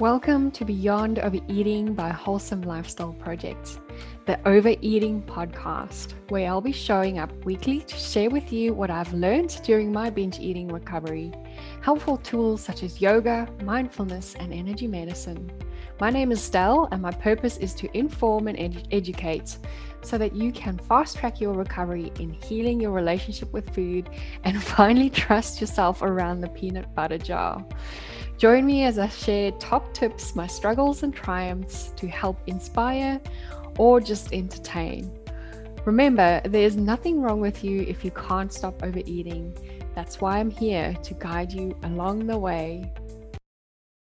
Welcome to Beyond Overeating by Wholesome Lifestyle Project, the Overeating podcast, where I'll be showing up weekly to share with you what I've learned during my binge eating recovery, helpful tools such as yoga, mindfulness, and energy medicine. My name is Stell, and my purpose is to inform and ed- educate so that you can fast track your recovery in healing your relationship with food and finally trust yourself around the peanut butter jar. Join me as I share top tips, my struggles and triumphs to help inspire or just entertain. Remember, there's nothing wrong with you if you can't stop overeating. That's why I'm here to guide you along the way.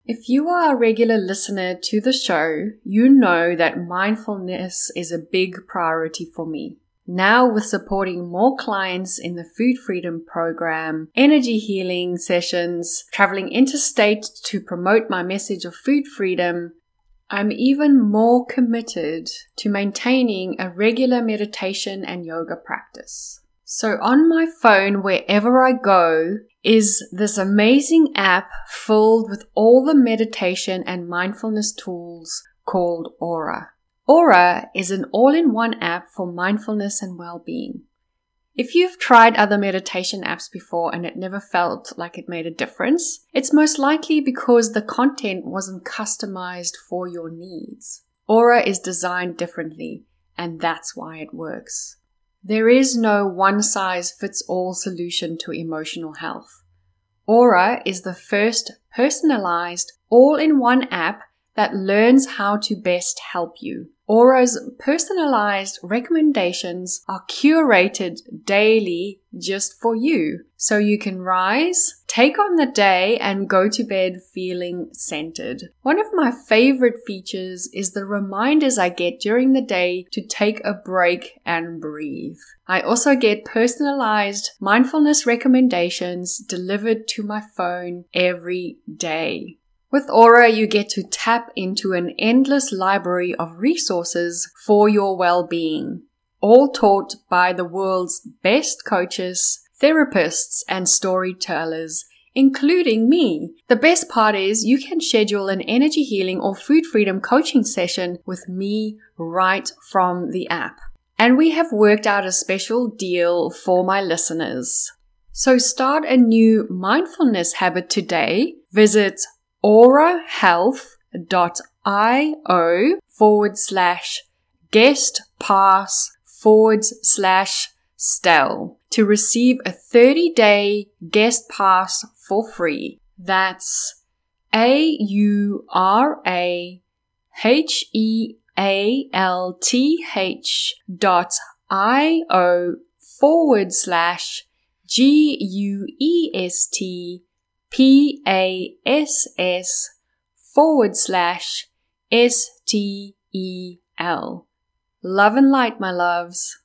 If you are a regular listener to the show, you know that mindfulness is a big priority for me. Now, with supporting more clients in the Food Freedom Program, energy healing sessions, traveling interstate to promote my message of food freedom, I'm even more committed to maintaining a regular meditation and yoga practice. So on my phone, wherever I go, is this amazing app filled with all the meditation and mindfulness tools called Aura. Aura is an all in one app for mindfulness and well being. If you've tried other meditation apps before and it never felt like it made a difference, it's most likely because the content wasn't customized for your needs. Aura is designed differently, and that's why it works. There is no one size fits all solution to emotional health. Aura is the first personalized all in one app that learns how to best help you. Aura's personalized recommendations are curated daily just for you. So you can rise, take on the day, and go to bed feeling centered. One of my favorite features is the reminders I get during the day to take a break and breathe. I also get personalized mindfulness recommendations delivered to my phone every day. With Aura, you get to tap into an endless library of resources for your well-being, all taught by the world's best coaches, therapists, and storytellers, including me. The best part is you can schedule an energy healing or food freedom coaching session with me right from the app. And we have worked out a special deal for my listeners. So start a new mindfulness habit today. Visit aurahealth.io forward slash guest pass forward slash stell to receive a 30 day guest pass for free. That's A U R A H E A L T H dot I O forward slash G U E S T P A S S forward slash S T E L. Love and light, my loves.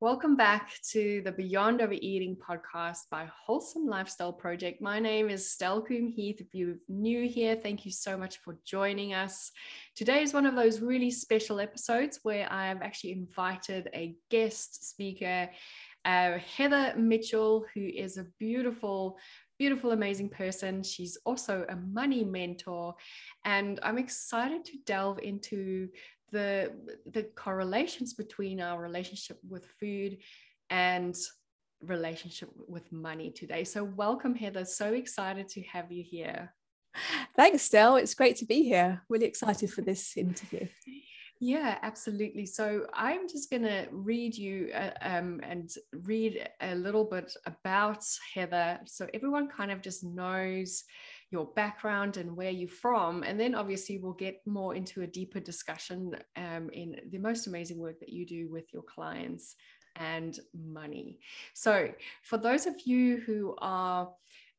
Welcome back to the Beyond Overeating podcast by Wholesome Lifestyle Project. My name is Stelcoom Heath. If you're new here, thank you so much for joining us. Today is one of those really special episodes where I've actually invited a guest speaker uh, Heather Mitchell, who is a beautiful, beautiful, amazing person. She's also a money mentor. And I'm excited to delve into the, the correlations between our relationship with food and relationship with money today. So, welcome, Heather. So excited to have you here. Thanks, Stell. It's great to be here. Really excited for this interview. Yeah, absolutely. So I'm just going to read you uh, um, and read a little bit about Heather so everyone kind of just knows your background and where you're from. And then obviously we'll get more into a deeper discussion um, in the most amazing work that you do with your clients and money. So for those of you who are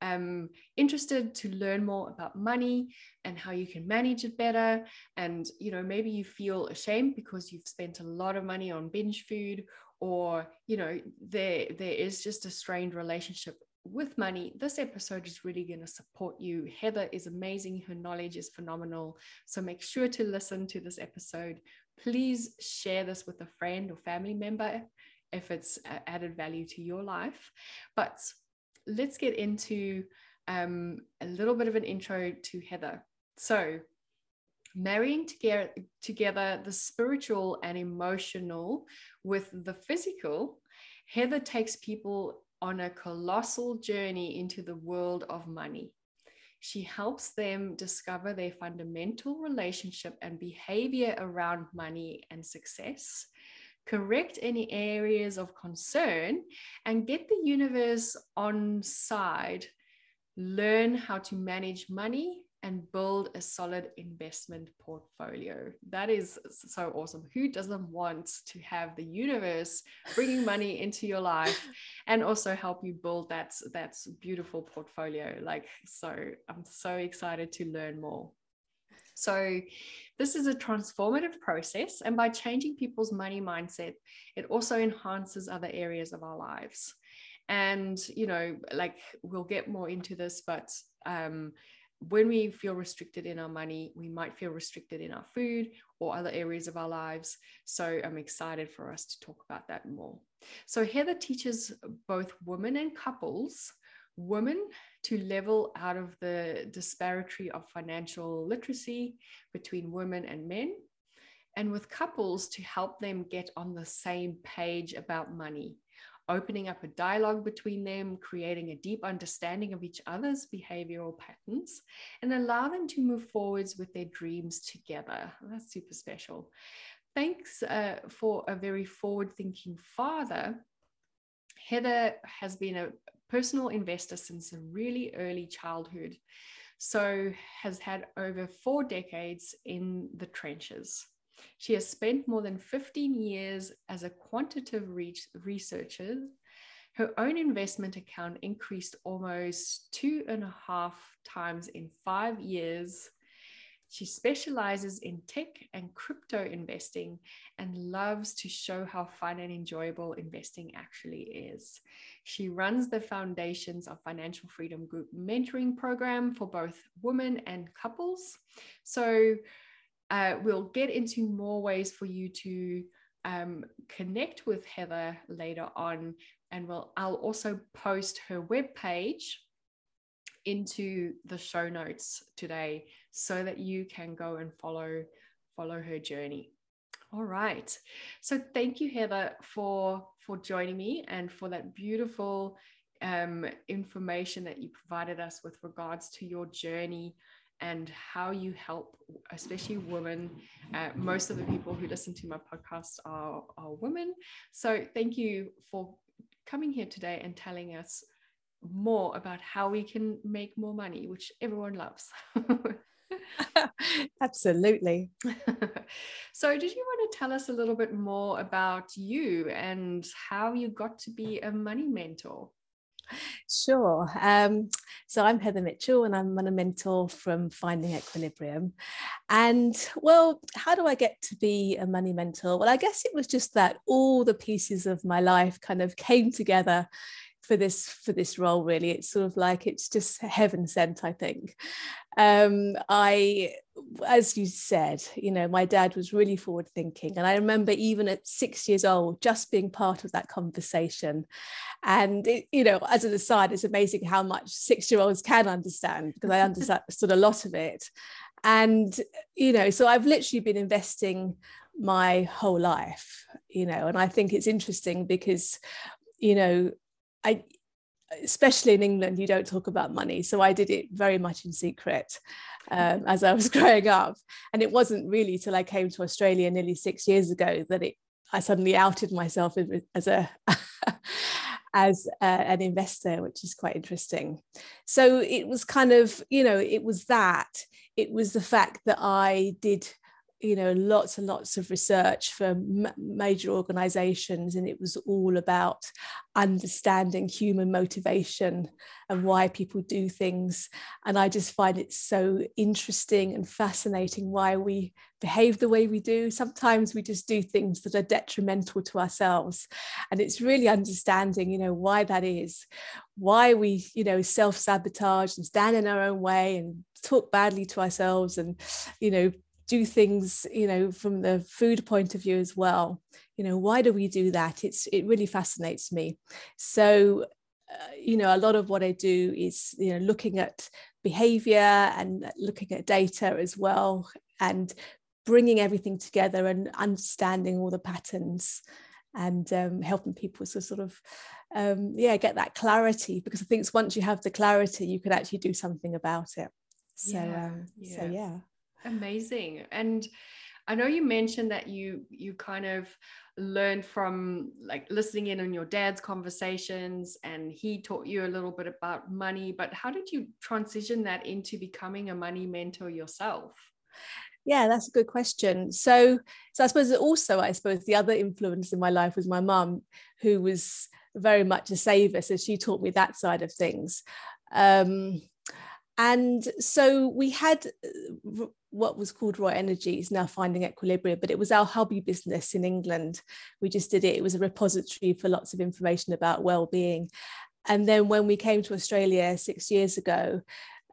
um, interested to learn more about money and how you can manage it better. And you know maybe you feel ashamed because you've spent a lot of money on binge food or you know there there is just a strained relationship with money. This episode is really going to support you. Heather is amazing. Her knowledge is phenomenal. So make sure to listen to this episode. Please share this with a friend or family member if it's added value to your life. But let's get into um, a little bit of an intro to Heather. So, marrying together, together the spiritual and emotional with the physical, Heather takes people on a colossal journey into the world of money. She helps them discover their fundamental relationship and behavior around money and success, correct any areas of concern, and get the universe on side. Learn how to manage money and build a solid investment portfolio. That is so awesome. Who doesn't want to have the universe bringing money into your life and also help you build that that's beautiful portfolio? Like so I'm so excited to learn more. So this is a transformative process and by changing people's money mindset, it also enhances other areas of our lives. And you know, like we'll get more into this but um when we feel restricted in our money, we might feel restricted in our food or other areas of our lives. So I'm excited for us to talk about that more. So Heather teaches both women and couples, women to level out of the disparity of financial literacy between women and men, and with couples to help them get on the same page about money opening up a dialogue between them, creating a deep understanding of each other's behavioral patterns, and allow them to move forwards with their dreams together. That's super special. Thanks uh, for a very forward thinking father. Heather has been a personal investor since a really early childhood, so has had over four decades in the trenches. She has spent more than 15 years as a quantitative researcher. Her own investment account increased almost two and a half times in five years. She specializes in tech and crypto investing and loves to show how fun and enjoyable investing actually is. She runs the Foundations of Financial Freedom Group mentoring program for both women and couples. So, uh, we'll get into more ways for you to um, connect with Heather later on, and we'll I'll also post her webpage into the show notes today so that you can go and follow follow her journey. All right. So thank you, Heather, for for joining me and for that beautiful um, information that you provided us with regards to your journey and how you help, especially women. Uh, most of the people who listen to my podcast are, are women. So thank you for coming here today and telling us more about how we can make more money, which everyone loves. Absolutely. so, did you want to tell us a little bit more about you and how you got to be a money mentor? Sure. Um, so I'm Heather Mitchell and I'm a mentor from Finding Equilibrium. And well, how do I get to be a money mentor? Well, I guess it was just that all the pieces of my life kind of came together for this for this role really. It's sort of like it's just heaven sent i think. Um, i as you said you know my dad was really forward thinking and i remember even at six years old just being part of that conversation. And it, you know as an aside it's amazing how much six year olds can understand because i understood a lot of it. And you know so i've literally been investing my whole life you know and i think it's interesting because you know I especially in England, you don't talk about money. So I did it very much in secret um, as I was growing up. And it wasn't really till I came to Australia nearly six years ago that it I suddenly outed myself as a as a, an investor, which is quite interesting. So it was kind of, you know, it was that. It was the fact that I did you know lots and lots of research for major organizations and it was all about understanding human motivation and why people do things. And i just find it so interesting and fascinating why we behave the way we do. Sometimes we just do things that are detrimental to ourselves. And it's really understanding you know why that is why we you know self-sabotage and stand in our own way and talk badly to ourselves and you know do things you know from the food point of view as well. You know why do we do that? It's it really fascinates me. So uh, you know, a lot of what I do is, you know, looking at behavior and looking at data as well and bringing everything together and understanding all the patterns and um, helping people to sort of um, yeah get that clarity. Because I think once you have the clarity you can actually do something about it. So yeah, um, yeah. so yeah amazing. And I know you mentioned that you you kind of learned from like listening in on your dad's conversations and he taught you a little bit about money but how did you transition that into becoming a money mentor yourself? Yeah that's a good question. So so i suppose also i suppose the other influence in my life was my mum who was very much a saver so she taught me that side of things. Um, and so we had uh, what was called Roy is now Finding Equilibrium, but it was our hobby business in England. We just did it. It was a repository for lots of information about well-being. And then when we came to Australia six years ago,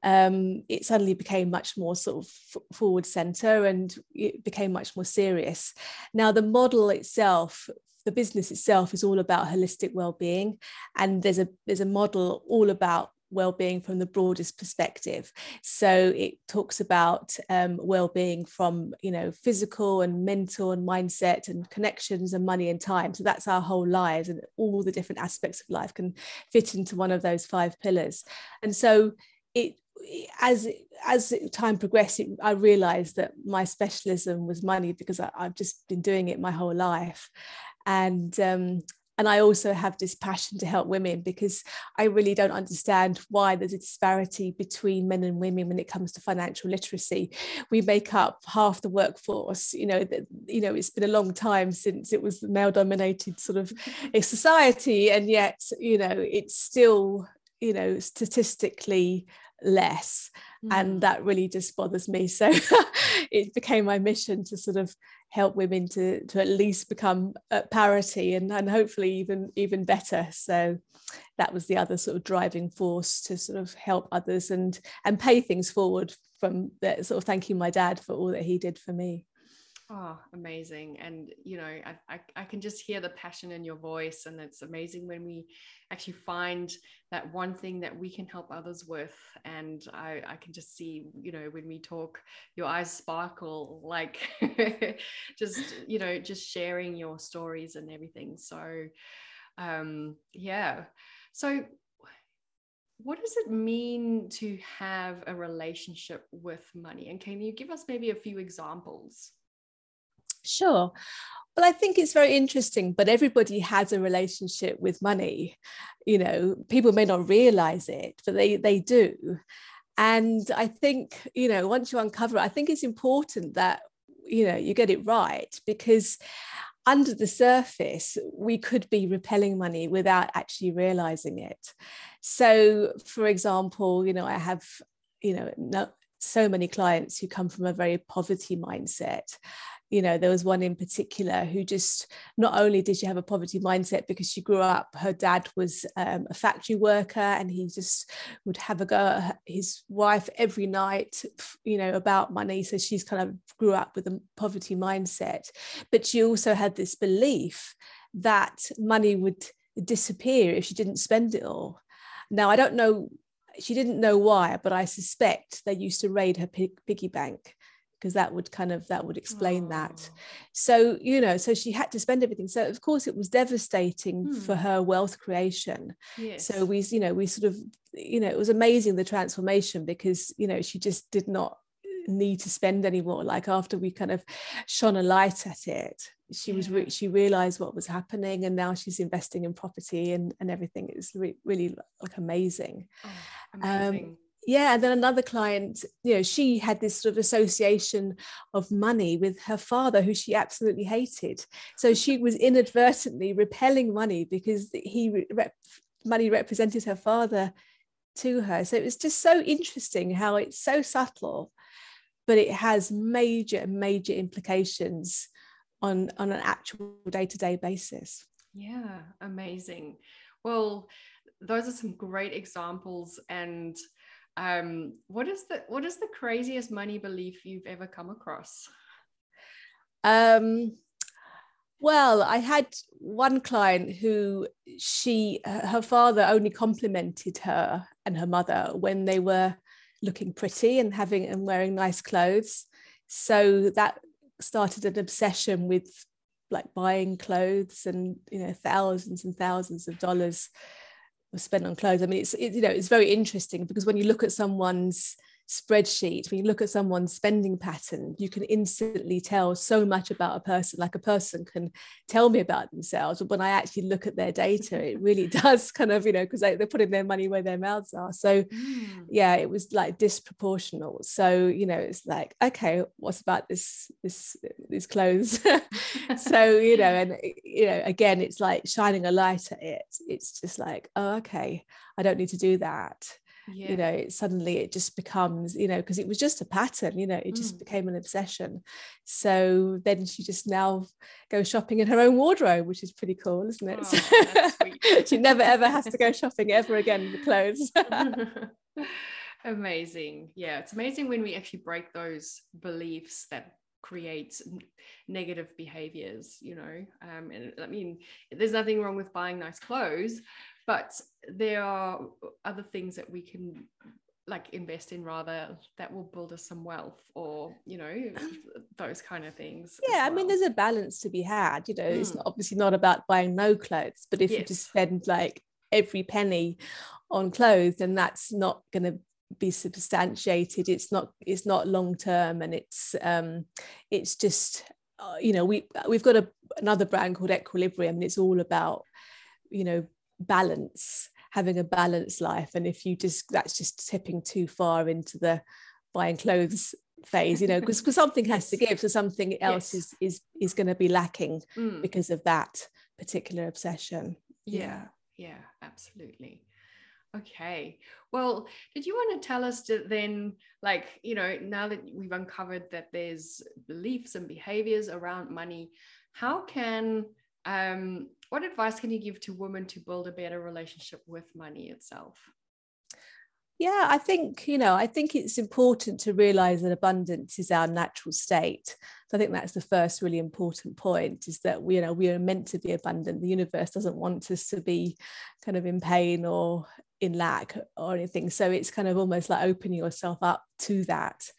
um, it suddenly became much more sort of forward center and it became much more serious. Now, the model itself, the business itself is all about holistic well-being and there's a there's a model all about well-being from the broadest perspective. So it talks about um, well-being from you know physical and mental and mindset and connections and money and time. So that's our whole lives and all the different aspects of life can fit into one of those five pillars. And so it as as time progressed i realized that my specialism was money because I, have just been doing it my whole life. And um, and I also have this passion to help women because I really don't understand why there's a disparity between men and women when it comes to financial literacy. We make up half the workforce. You know, that you know, it's been a long time since it was male-dominated sort of a society, and yet you know, it's still you know statistically less mm. and that really just bothers me. So it became my mission to sort of help women to to at least become at parity and, and hopefully even even better. So that was the other sort of driving force to sort of help others and and pay things forward from that sort of thanking my dad for all that he did for me Oh, amazing. And, you know, I, I, I, can just hear the passion in your voice. And it's amazing when we actually find that one thing that we can help others with. And I, I can just see, you know, when we talk, your eyes sparkle, like just, you know, just sharing your stories and everything. So, um, yeah. So, what does it mean to have a relationship with money? And can you give us maybe a few examples? Sure. Well, I think it's very interesting, but everybody has a relationship with money. You know, people may not realize it, but they they do. And I think, you know, once you uncover it, I think it's important that, you know, you get it right because under the surface, we could be repelling money without actually realizing it. So, for example, you know, I have, you know, no, so many clients who come from a very poverty mindset. You know there was one in particular who just not only did she have a poverty mindset because she grew up her dad was um, a factory worker and he just would have a go at his wife every night you know about money. So she's kind of grew up with a poverty mindset. But she also had this belief that money would disappear if she didn't spend it all. Now i don't know she didn't know why but i suspect they used to raid her pig, piggy bank because that would kind of that would explain oh. that so you know so she had to spend everything so of course it was devastating hmm. for her wealth creation yes. so we you know we sort of you know it was amazing the transformation because you know she just did not need to spend anymore like after we kind of shone a light at it she yeah. was re- she realized what was happening and now she's investing in property and and everything is re- really like amazing, oh, um. Yeah and then another client you know she had this sort of association of money with her father who she absolutely hated. So she was inadvertently repelling money because he rep- money represented her father to her. So it was just so interesting how it's so subtle but it has major major implications on on an actual day-to-day basis. Yeah amazing. Well those are some great examples and um, what is the what is the craziest money belief you've ever come across? Um, Well, I had one client who she her father only complimented her and her mother when they were looking pretty and having and wearing nice clothes. So that started an obsession with like buying clothes and you know thousands and thousands of dollars spent on clothes. I mean, it's it, you know it's very interesting because when you look at someone's spreadsheet, when you look at someone's spending pattern, you can instantly tell so much about a person. Like a person can tell me about themselves, but when I actually look at their data, it really does kind of, you know, because they, they're putting their money where their mouths are. So, mm. yeah, it was like disproportional. So, you know, it's like, okay, what's about this, this, these clothes? so, you know, and, you know, again, it's like shining a light at it. It's just like, oh, okay, I don't need to do that yeah. you know suddenly it just becomes you know because it was just a pattern you know it just mm. became an obsession. So then she just now goes shopping in her own wardrobe which is pretty cool isn't it? Oh, she never ever has to go shopping ever again for clothes. Amazing. Yeah it's amazing when we actually break those beliefs that creates negative behaviors you know um, and i mean there's nothing wrong with buying nice clothes but there are other things that we can like invest in rather that will build us some wealth or you know those kind of things yeah well. i mean there's a balance to be had you know mm. it's not, obviously not about buying no clothes but if yes. you just spend like every penny on clothes then that's not going to be substantiated it's not it's not long term and it's um it's just uh, you know we we've got a another brand called equilibrium and it's all about you know balance having a balanced life. And if you just that's just tipping too far into the buying clothes phase you know because something has to give. So something else yes. is is is going to be lacking mm. because of that particular obsession. Yeah. Yeah absolutely. Okay. Well did you want to tell us to then like you know now that we've uncovered that there's beliefs and behaviors around money how can um what advice can you give to women to build a better relationship with money itself? Yeah, I think, you know, I think it's important to realize that abundance is our natural state. So I think that's the first really important point is that we, you know, we are meant to be abundant. The universe doesn't want us to be kind of in pain or in lack or anything. So it's kind of almost like opening yourself up to that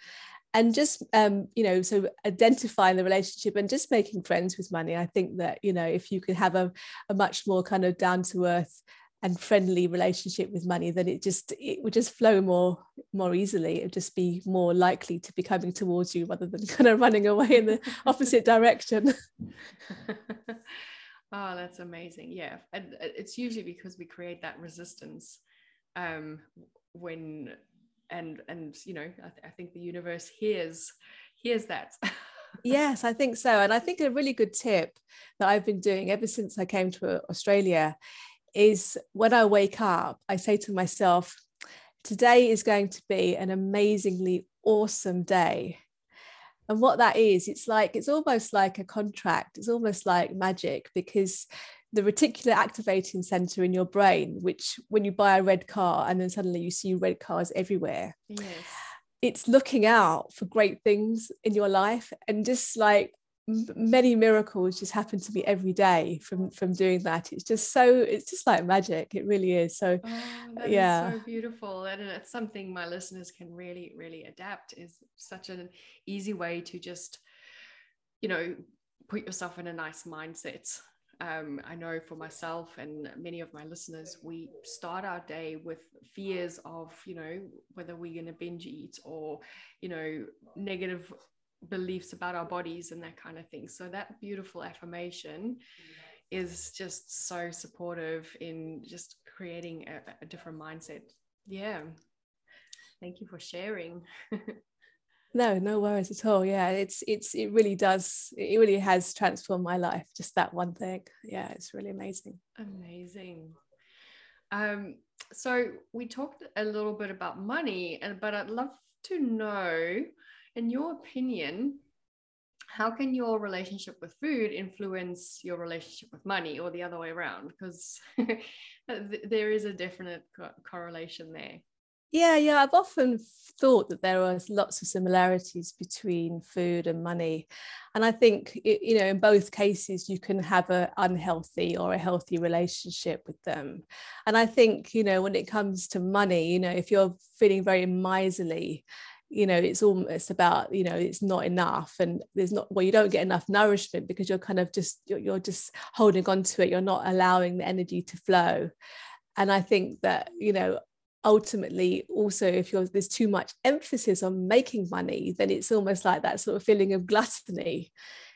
and just um, you know so identifying the relationship and just making friends with money. I think that you know if you could have a, a much more kind of down to earth and friendly relationship with money then it just it would just flow more more easily. It would just be more likely to be coming towards you rather than kind of running away in the opposite direction. Oh that's amazing. Yeah. And uh, it's usually because we create that resistance um, when and and you know I, th- I think the universe hears hears that. Yes i think so. And i think a really good tip that i've been doing ever since i came to australia is when i wake up i say to myself today is going to be an amazingly awesome day. And what that is it's like it's almost like a contract. It's almost like magic because the reticular activating center in your brain, which when you buy a red car and then suddenly you see red cars everywhere. Yes. It's looking out for great things in your life. And just like many miracles just happen to me every day from from doing that. It's just so it's just like magic. It really is. So oh, yeah. so beautiful. And it's something my listeners can really really adapt is such an easy way to just you know put yourself in a nice mindset um, I know for myself and many of my listeners, we start our day with fears of, you know, whether we're going to binge eat or, you know, negative beliefs about our bodies and that kind of thing. So that beautiful affirmation is just so supportive in just creating a, a different mindset. Yeah. Thank you for sharing. no no worries at all. Yeah it's it's it really does it really has transformed my life just that one thing. Yeah it's really amazing. Amazing. Um so we talked a little bit about money and but i'd love to know in your opinion how can your relationship with food influence your relationship with money or the other way around? Because there is a definite co- correlation there Yeah, yeah. I've often thought that there are lots of similarities between food and money. And I think, you know, in both cases, you can have an unhealthy or a healthy relationship with them. And I think, you know, when it comes to money, you know, if you're feeling very miserly, you know it's almost about you know it's not enough and there's not well you don't get enough nourishment because you're kind of just you're, you're just holding on to it you're not allowing the energy to flow and i think that you know ultimately also if there's too much emphasis on making money then it's almost like that sort of feeling of gluttony.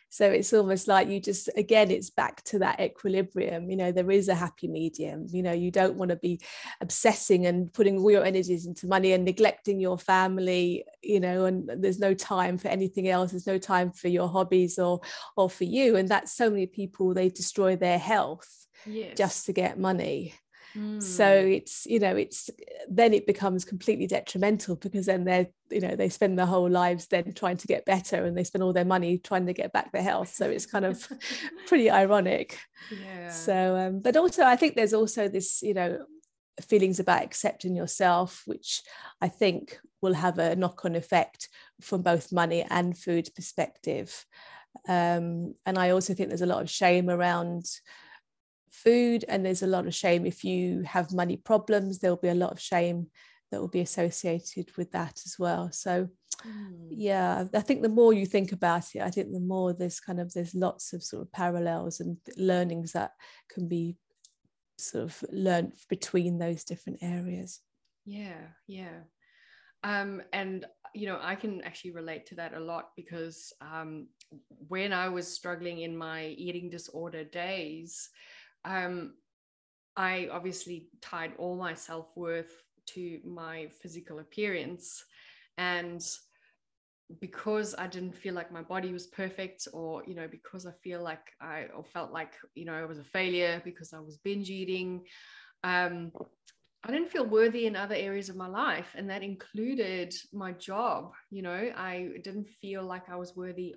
So it's almost like you just again it's back to that equilibrium. You know there is a happy medium. You know you don't want to be obsessing and putting all your energies into money and neglecting your family you know and there's no time for anything else. There's no time for your hobbies or or for you. And that's so many people they destroy their health yes. just to get money so hmm. it's you know it's then it becomes completely detrimental because then they're you know they spend their whole lives then trying to get better and they spend all their money trying to get back their health. So it's kind of pretty ironic. Yeah. So um, but also i think there's also this you know feelings about accepting yourself which i think will have a knock-on effect from both money and food perspective. Um, and i also think there's a lot of shame around food and there's a lot of shame. If you have money problems there'll be a lot of shame that will be associated with that as well. So mm. yeah i think the more you think about it i think the more there's kind of there's lots of sort of parallels and learnings that can be sort of learned between those different areas. Yeah yeah. Um, and you know i can actually relate to that a lot because um, when i was struggling in my eating disorder days um, I obviously tied all my self worth to my physical appearance. And because I didn't feel like my body was perfect, or, you know, because I feel like I or felt like, you know, I was a failure because I was binge eating, um, I didn't feel worthy in other areas of my life. And that included my job. You know, I didn't feel like I was worthy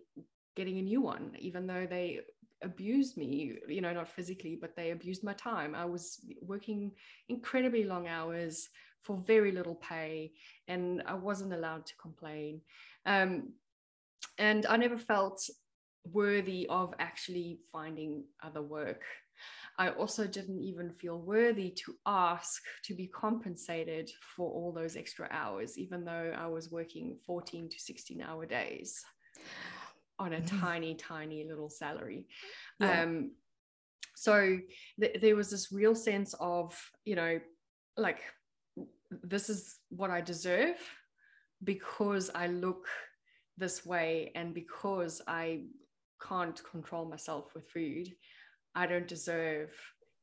getting a new one, even though they abused me, you know, not physically, but they abused my time. I was working incredibly long hours for very little pay, and I wasn't allowed to complain. Um, and I never felt worthy of actually finding other work. I also didn't even feel worthy to ask to be compensated for all those extra hours, even though I was working 14 to 16 hour days on a mm-hmm. tiny, tiny little salary. Yeah. Um, so th- there was this real sense of, you know, like this is what I deserve because I look this way and because I can't control myself with food. I don't deserve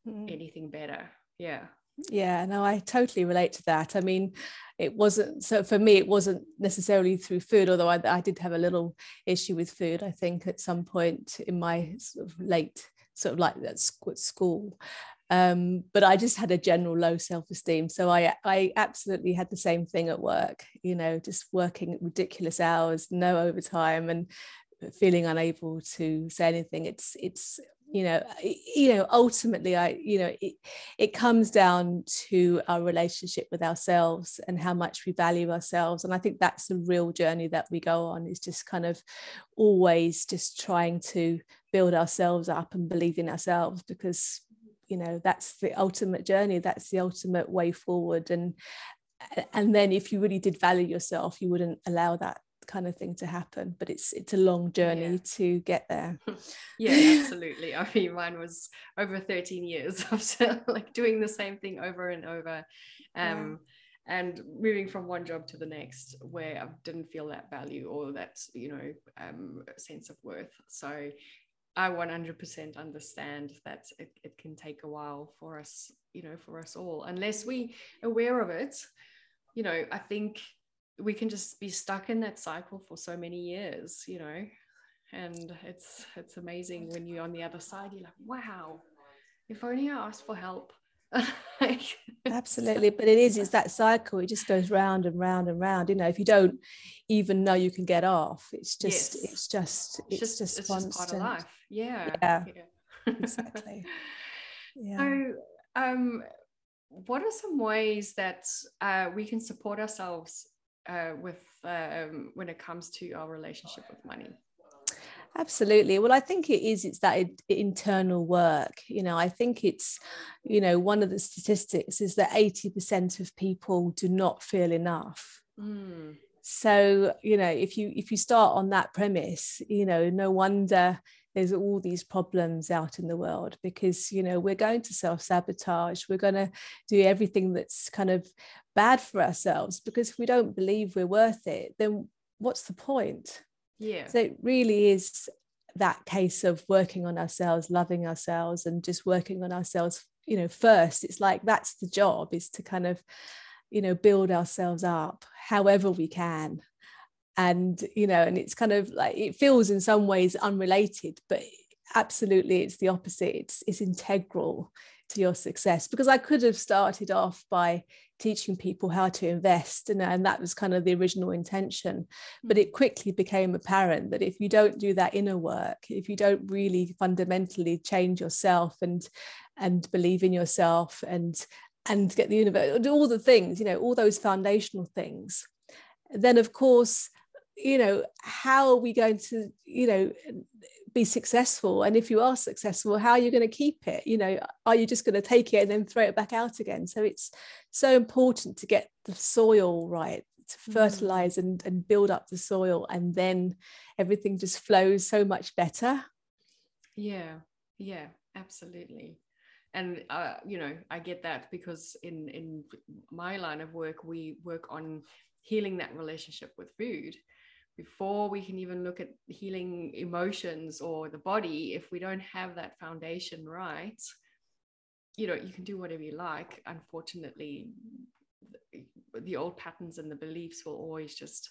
mm. anything better. Yeah. Yeah, no, I totally relate to that. I mean, it wasn't so for me, it wasn't necessarily through food, although I, I did have a little issue with food, I think, at some point in my sort of late, sort of like at school. Um, but I just had a general low self-esteem. So I I absolutely had the same thing at work, you know, just working ridiculous hours, no overtime and feeling unable to say anything. It's it's you know you know ultimately i you know it, it comes down to our relationship with ourselves and how much we value ourselves. And i think that's the real journey that we go on is just kind of always just trying to build ourselves up and believe in ourselves because you know that's the ultimate journey that's the ultimate way forward. And and then if you really did value yourself you wouldn't allow that kind of thing to happen but it's it's a long journey yeah. to get there yeah absolutely i mean mine was over 13 years of like doing the same thing over and over um yeah. and moving from one job to the next where i didn't feel that value or that you know um sense of worth so I 100% understand that it, it can take a while for us, you know, for us all, unless we aware of it. You know, I think we can just be stuck in that cycle for so many years you know? And it's it's amazing when you're on the other side you're like wow if only i asked for help. Absolutely but it is it's that cycle it just goes round and round and round you know? If you don't even know you can get off it's just yes. it's just it's, just, just, it's just part of life. Yeah yeah, yeah. exactly. Yeah. So um what are some ways that uh, we can support ourselves uh, with um, when it comes to our relationship with money? Absolutely. Well, I think it is. It's that internal work. You know, I think it's, you know, one of the statistics is that 80% of people do not feel enough. Mm. So, you know, if you if you start on that premise, you know, no wonder there's all these problems out in the world because you know we're going to self-sabotage we're going to do everything that's kind of bad for ourselves because if we don't believe we're worth it then what's the point? Yeah. So it really is that case of working on ourselves loving ourselves and just working on ourselves you know first. It's like that's the job is to kind of you know build ourselves up however we can and you know and it's kind of like it feels in some ways unrelated but absolutely it's the opposite. It's, it's integral to your success. Because i could have started off by teaching people how to invest and, and that was kind of the original intention but mm. it quickly became apparent that if you don't do that inner work if you don't really fundamentally change yourself and and believe in yourself and and get the universe all the things you know all those foundational things then of course you know how are we going to you know be successful? And if you are successful how are you going to keep it? You know are you just going to take it and then throw it back out again? So it's so important to get the soil right to mm. fertilize and, and build up the soil and then everything just flows so much better. Yeah yeah absolutely. And uh, you know i get that because in in my line of work we work on healing that relationship with food before we can even look at healing emotions or the body if we don't have that foundation right you know you can do whatever you like. Unfortunately the old patterns and the beliefs will always just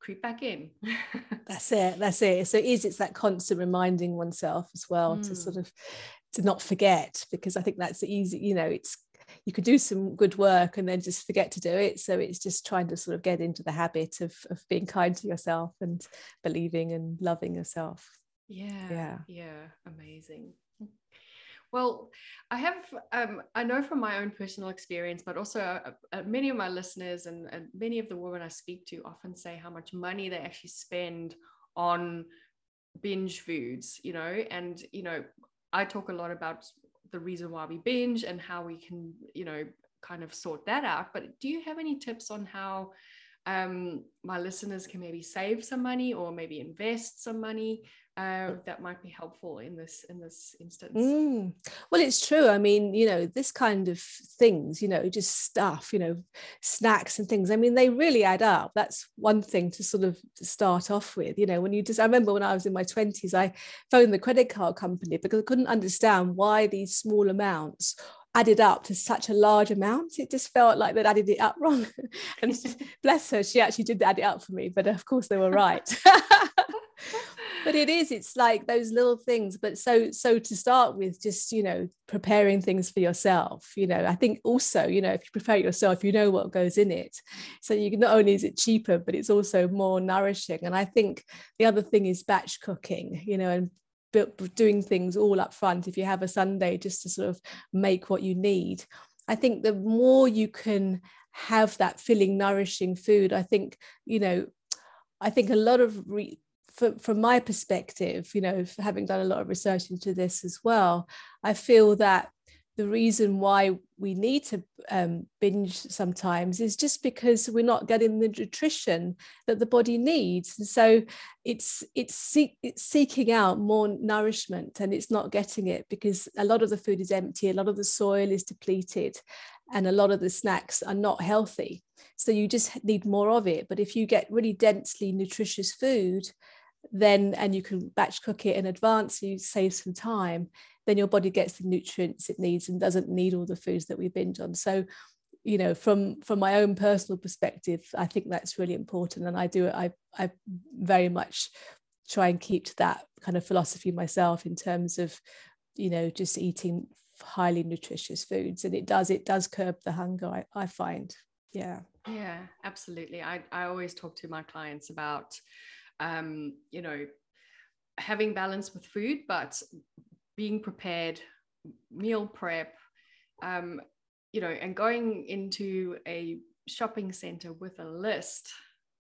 creep back in. That's it that's it. So it is it's that constant reminding oneself as well mm. to sort of to not forget because i think that's the easy you know it's you could do some good work and then just forget to do it. So it's just trying to sort of get into the habit of, of being kind to yourself and believing and loving yourself. Yeah yeah. yeah amazing. Well, I have, um, I know from my own personal experience, but also uh, uh, many of my listeners and, and, many of the women I speak to often say how much money they actually spend on binge foods, you know, and, you know, I talk a lot about the reason why we binge and how we can, you know, kind of sort that out. But do you have any tips on how um, my listeners can maybe save some money or maybe invest some money uh, that might be helpful in this in this instance mm. well it's true i mean you know this kind of things you know just stuff you know snacks and things i mean they really add up that's one thing to sort of start off with you know when you just i remember when i was in my 20s i phoned the credit card company because i couldn't understand why these small amounts added up to such a large amount. It just felt like they'd added it up wrong. and bless her, she actually did add it up for me, but of course they were right. but it is it's like those little things but so so to start with just you know preparing things for yourself you know i think also you know if you prepare it yourself you know what goes in it. So you can not only is it cheaper but it's also more nourishing. And i think the other thing is batch cooking you know and doing things all up front. If you have a sunday just to sort of make what you need i think the more you can have that filling nourishing food i think you know i think a lot of re- for, from my perspective, you know, having done a lot of research into this as well, I feel that the reason why we need to um, binge sometimes is just because we're not getting the nutrition that the body needs. And so it's it's, seek, it's seeking out more nourishment and it's not getting it because a lot of the food is empty a lot of the soil is depleted and a lot of the snacks are not healthy. So you just need more of it. But if you get really densely nutritious food then and you can batch cook it in advance you save some time then your body gets the nutrients it needs and doesn't need all the foods that we binge on. So you know from from my own personal perspective i think that's really important. And i do i i very much try and keep to that kind of philosophy myself in terms of you know just eating highly nutritious foods. And it does it does curb the hunger i, I find. Yeah. Yeah absolutely. I, I always talk to my clients about um, you know, having balance with food, but being prepared, meal prep, um, you know, and going into a shopping center with a list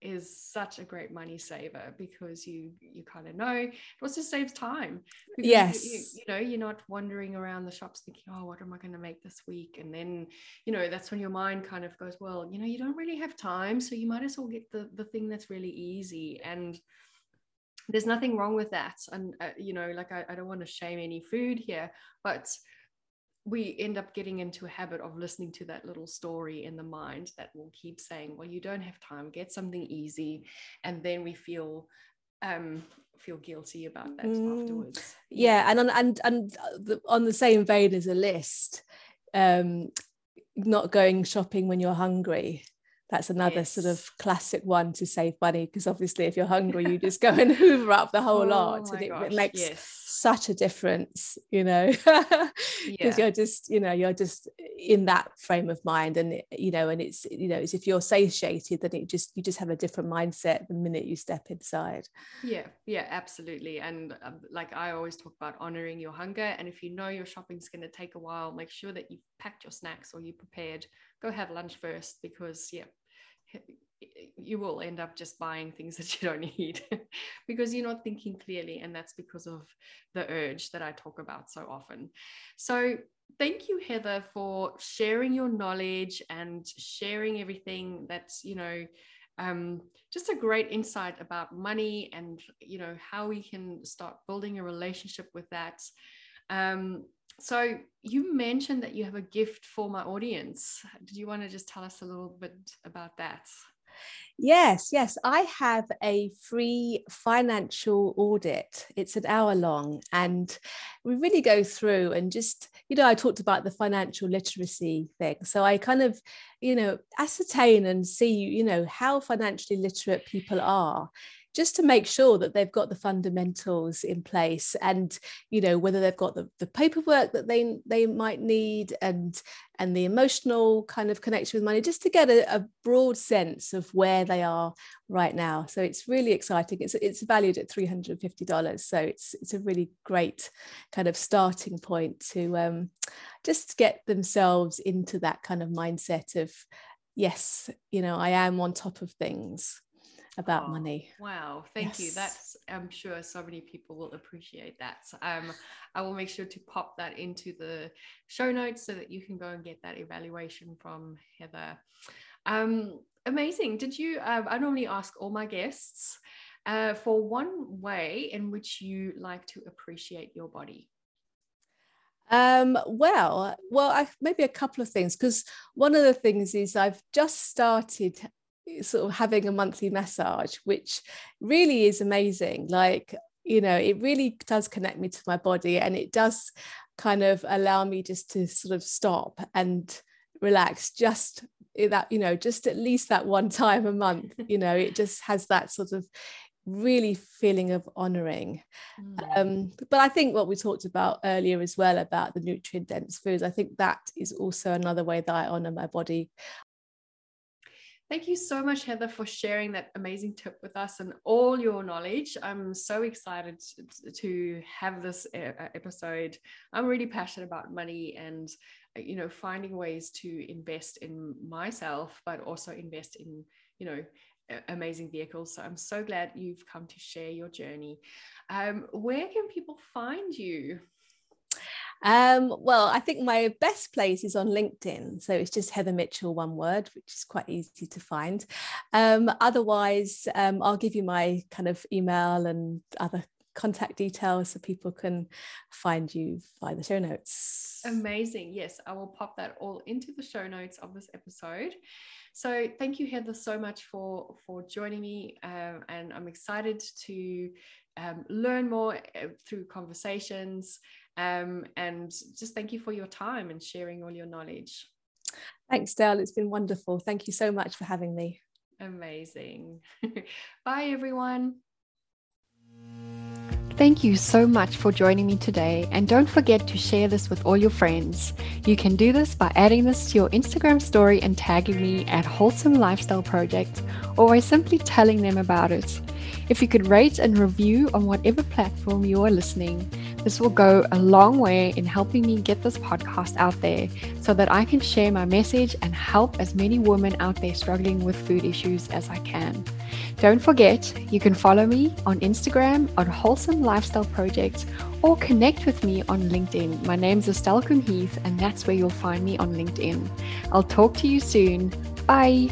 is such a great money saver because you you kind of know. It also saves time yes you, you, know you're not wandering around the shops thinking oh what am i going to make this week? And then you know that's when your mind kind of goes well you know you don't really have time so you might as well get the the thing that's really easy. And there's nothing wrong with that. And uh, you know like I, I don't want to shame any food here but we end up getting into a habit of listening to that little story in the mind that will keep saying well you don't have time. Get something easy. And then we feel um feel guilty about that mm, afterwards. yeah, yeah. and on and and on the same vein as a list um not going shopping when you're hungry that's another yes. sort of classic one to save money because obviously if you're hungry you just go and hoover up the whole oh lot and it, it makes yes. such a difference you know because yeah. you're just you know you're just in that frame of mind and you know and it's you know it's if you're satiated then it just you just have a different mindset the minute you step inside yeah yeah absolutely and um, like i always talk about honoring your hunger and if you know your shopping's going to take a while make sure that you've packed your snacks or you prepared go have lunch first because yeah you will end up just buying things that you don't need because you're not thinking clearly and that's because of the urge that I talk about so often. So thank you Heather for sharing your knowledge and sharing everything that's you know um, just a great insight about money and you know how we can start building a relationship with that um, so you mentioned that you have a gift for my audience. Did you want to just tell us a little bit about that? Yes, yes. I have a free financial audit. It's an hour long, and we really go through and just, you know, I talked about the financial literacy thing. So I kind of, you know, ascertain and see, you know, how financially literate people are just to make sure that they've got the fundamentals in place and you know whether they've got the, the paperwork that they they might need and and the emotional kind of connection with money just to get a, a broad sense of where they are right now. So it's really exciting. It's it's valued at $350 so it's it's a really great kind of starting point to um, just get themselves into that kind of mindset of yes you know i am on top of things about oh, money. Wow, thank yes. you. That's I'm sure so many people will appreciate that. Um, I will make sure to pop that into the show notes so that you can go and get that evaluation from Heather. Um, amazing. Did you? Um, I normally ask all my guests uh, for one way in which you like to appreciate your body. Um, well, well, I, maybe a couple of things because one of the things is I've just started sort of having a monthly massage, which really is amazing. Like, you know, it really does connect me to my body and it does kind of allow me just to sort of stop and relax just that you know just at least that one time a month you know it just has that sort of really feeling of honoring mm. um, but i think what we talked about earlier as well about the nutrient dense foods i think that is also another way that i honor my body Thank you so much, Heather, for sharing that amazing tip with us and all your knowledge. I'm so excited to have this episode. I'm really passionate about money and, you know, finding ways to invest in myself, but also invest in, you know, amazing vehicles. So I'm so glad you've come to share your journey. Um, where can people find you? Um, well, I think my best place is on LinkedIn. So it's just Heather Mitchell, one word, which is quite easy to find. Um, otherwise, um, I'll give you my kind of email and other contact details so people can find you via the show notes. Amazing. Yes, I will pop that all into the show notes of this episode. So thank you, Heather, so much for for joining me, um, and I'm excited to um, learn more uh, through conversations um, and just thank you for your time and sharing all your knowledge. Thanks, Dale. It's been wonderful. Thank you so much for having me. Amazing. Bye, everyone. Thank you so much for joining me today, and don't forget to share this with all your friends. You can do this by adding this to your Instagram story and tagging me at Wholesome Lifestyle Project, or by simply telling them about it. If you could rate and review on whatever platform you are listening, This will go a long way in helping me get this podcast out there so that I can share my message and help as many women out there struggling with food issues as I can. Don't forget, you can follow me on Instagram on Wholesome Lifestyle Project or connect with me on LinkedIn. My name's Estelle Heath, and that's where you'll find me on LinkedIn. I'll talk to you soon. Bye.